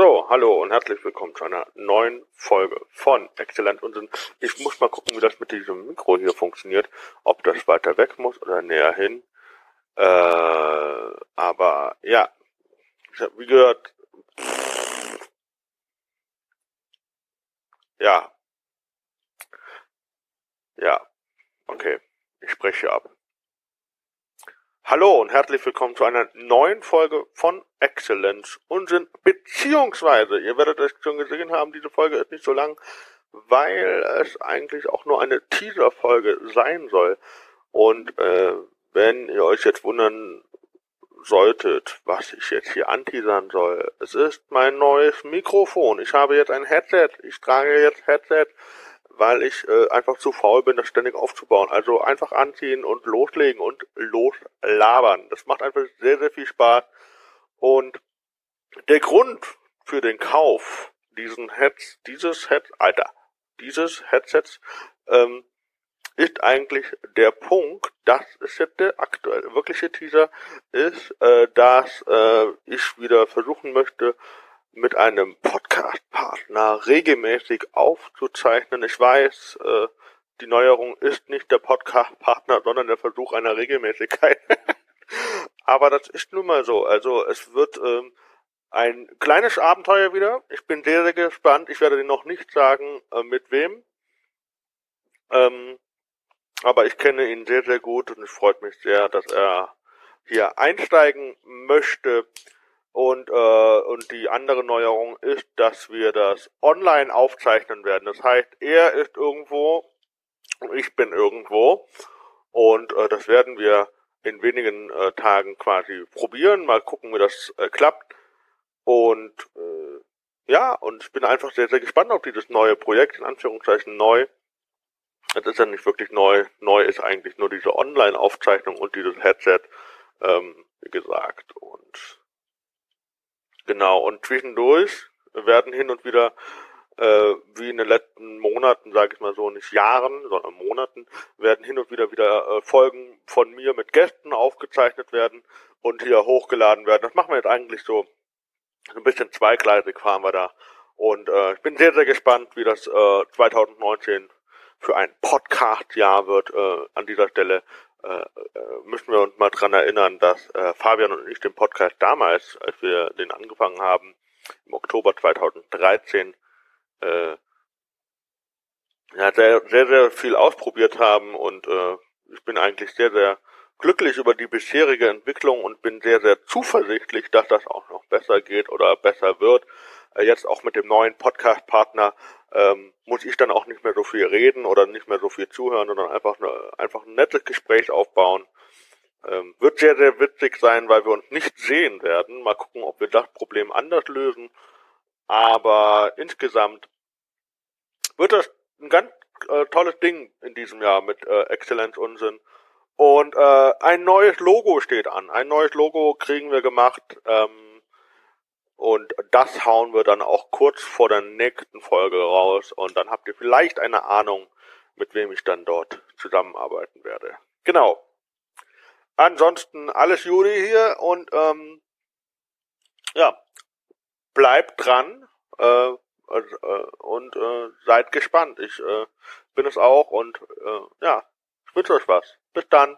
So, hallo und herzlich willkommen zu einer neuen Folge von Exzellent Unsinn. Ich muss mal gucken, wie das mit diesem Mikro hier funktioniert. Ob das weiter weg muss oder näher hin. Äh, aber ja, ich habe wie gehört. Ja. Ja. Okay. Ich spreche ab. Hallo und herzlich willkommen zu einer neuen Folge von Excellence Unsinn, beziehungsweise, ihr werdet es schon gesehen haben, diese Folge ist nicht so lang, weil es eigentlich auch nur eine Teaser-Folge sein soll. Und äh, wenn ihr euch jetzt wundern solltet, was ich jetzt hier anteasern soll, es ist mein neues Mikrofon. Ich habe jetzt ein Headset, ich trage jetzt Headset weil ich äh, einfach zu faul bin, das ständig aufzubauen. Also einfach anziehen und loslegen und loslabern. Das macht einfach sehr, sehr viel Spaß. Und der Grund für den Kauf diesen Heads, dieses Head, Alter, dieses Headsets, ähm, ist eigentlich der Punkt, das ist jetzt der aktuelle wirkliche Teaser, ist, äh, dass äh, ich wieder versuchen möchte, mit einem Podcast-Partner regelmäßig aufzuzeichnen. Ich weiß, äh, die Neuerung ist nicht der Podcast-Partner, sondern der Versuch einer Regelmäßigkeit. Aber das ist nun mal so. Also es wird ähm, ein kleines Abenteuer wieder. Ich bin sehr, sehr gespannt. Ich werde dir noch nicht sagen, äh, mit wem. Ähm, aber ich kenne ihn sehr, sehr gut und es freut mich sehr, dass er hier einsteigen möchte. Und, äh, und die andere Neuerung ist, dass wir das online aufzeichnen werden. Das heißt, er ist irgendwo ich bin irgendwo. Und äh, das werden wir in wenigen äh, Tagen quasi probieren. Mal gucken, wie das äh, klappt. Und äh, ja, und ich bin einfach sehr, sehr gespannt auf dieses neue Projekt, in Anführungszeichen neu. Es ist ja nicht wirklich neu. Neu ist eigentlich nur diese Online-Aufzeichnung und dieses Headset, ähm, wie gesagt. Und Genau, und zwischendurch werden hin und wieder, äh, wie in den letzten Monaten, sage ich mal so, nicht Jahren, sondern Monaten, werden hin und wieder wieder äh, Folgen von mir mit Gästen aufgezeichnet werden und hier hochgeladen werden. Das machen wir jetzt eigentlich so ein bisschen zweigleisig fahren wir da. Und äh, ich bin sehr, sehr gespannt, wie das äh, 2019 für ein Podcast-Jahr wird äh, an dieser Stelle. Äh, äh, müssen wir uns mal dran erinnern, dass äh, Fabian und ich den Podcast damals, als wir den angefangen haben, im Oktober 2013, äh, ja, sehr, sehr, sehr viel ausprobiert haben und äh, ich bin eigentlich sehr, sehr glücklich über die bisherige Entwicklung und bin sehr, sehr zuversichtlich, dass das auch noch besser geht oder besser wird. Äh, jetzt auch mit dem neuen Podcast-Partner ähm, muss ich dann auch nicht mehr so viel reden oder nicht mehr so viel zuhören, sondern einfach, eine, einfach ein nettes Gespräch aufbauen. Ähm, wird sehr, sehr witzig sein, weil wir uns nicht sehen werden. Mal gucken, ob wir das Problem anders lösen. Aber insgesamt wird das ein ganz äh, tolles Ding in diesem Jahr mit äh, Exzellenz Unsinn. Und äh, ein neues Logo steht an. Ein neues Logo kriegen wir gemacht. Ähm, und das hauen wir dann auch kurz vor der nächsten Folge raus. Und dann habt ihr vielleicht eine Ahnung, mit wem ich dann dort zusammenarbeiten werde. Genau. Ansonsten alles Juli hier und ähm, ja, bleibt dran äh, äh, und äh, seid gespannt. Ich äh, bin es auch und äh, ja, ich wünsche euch was. Bis dann.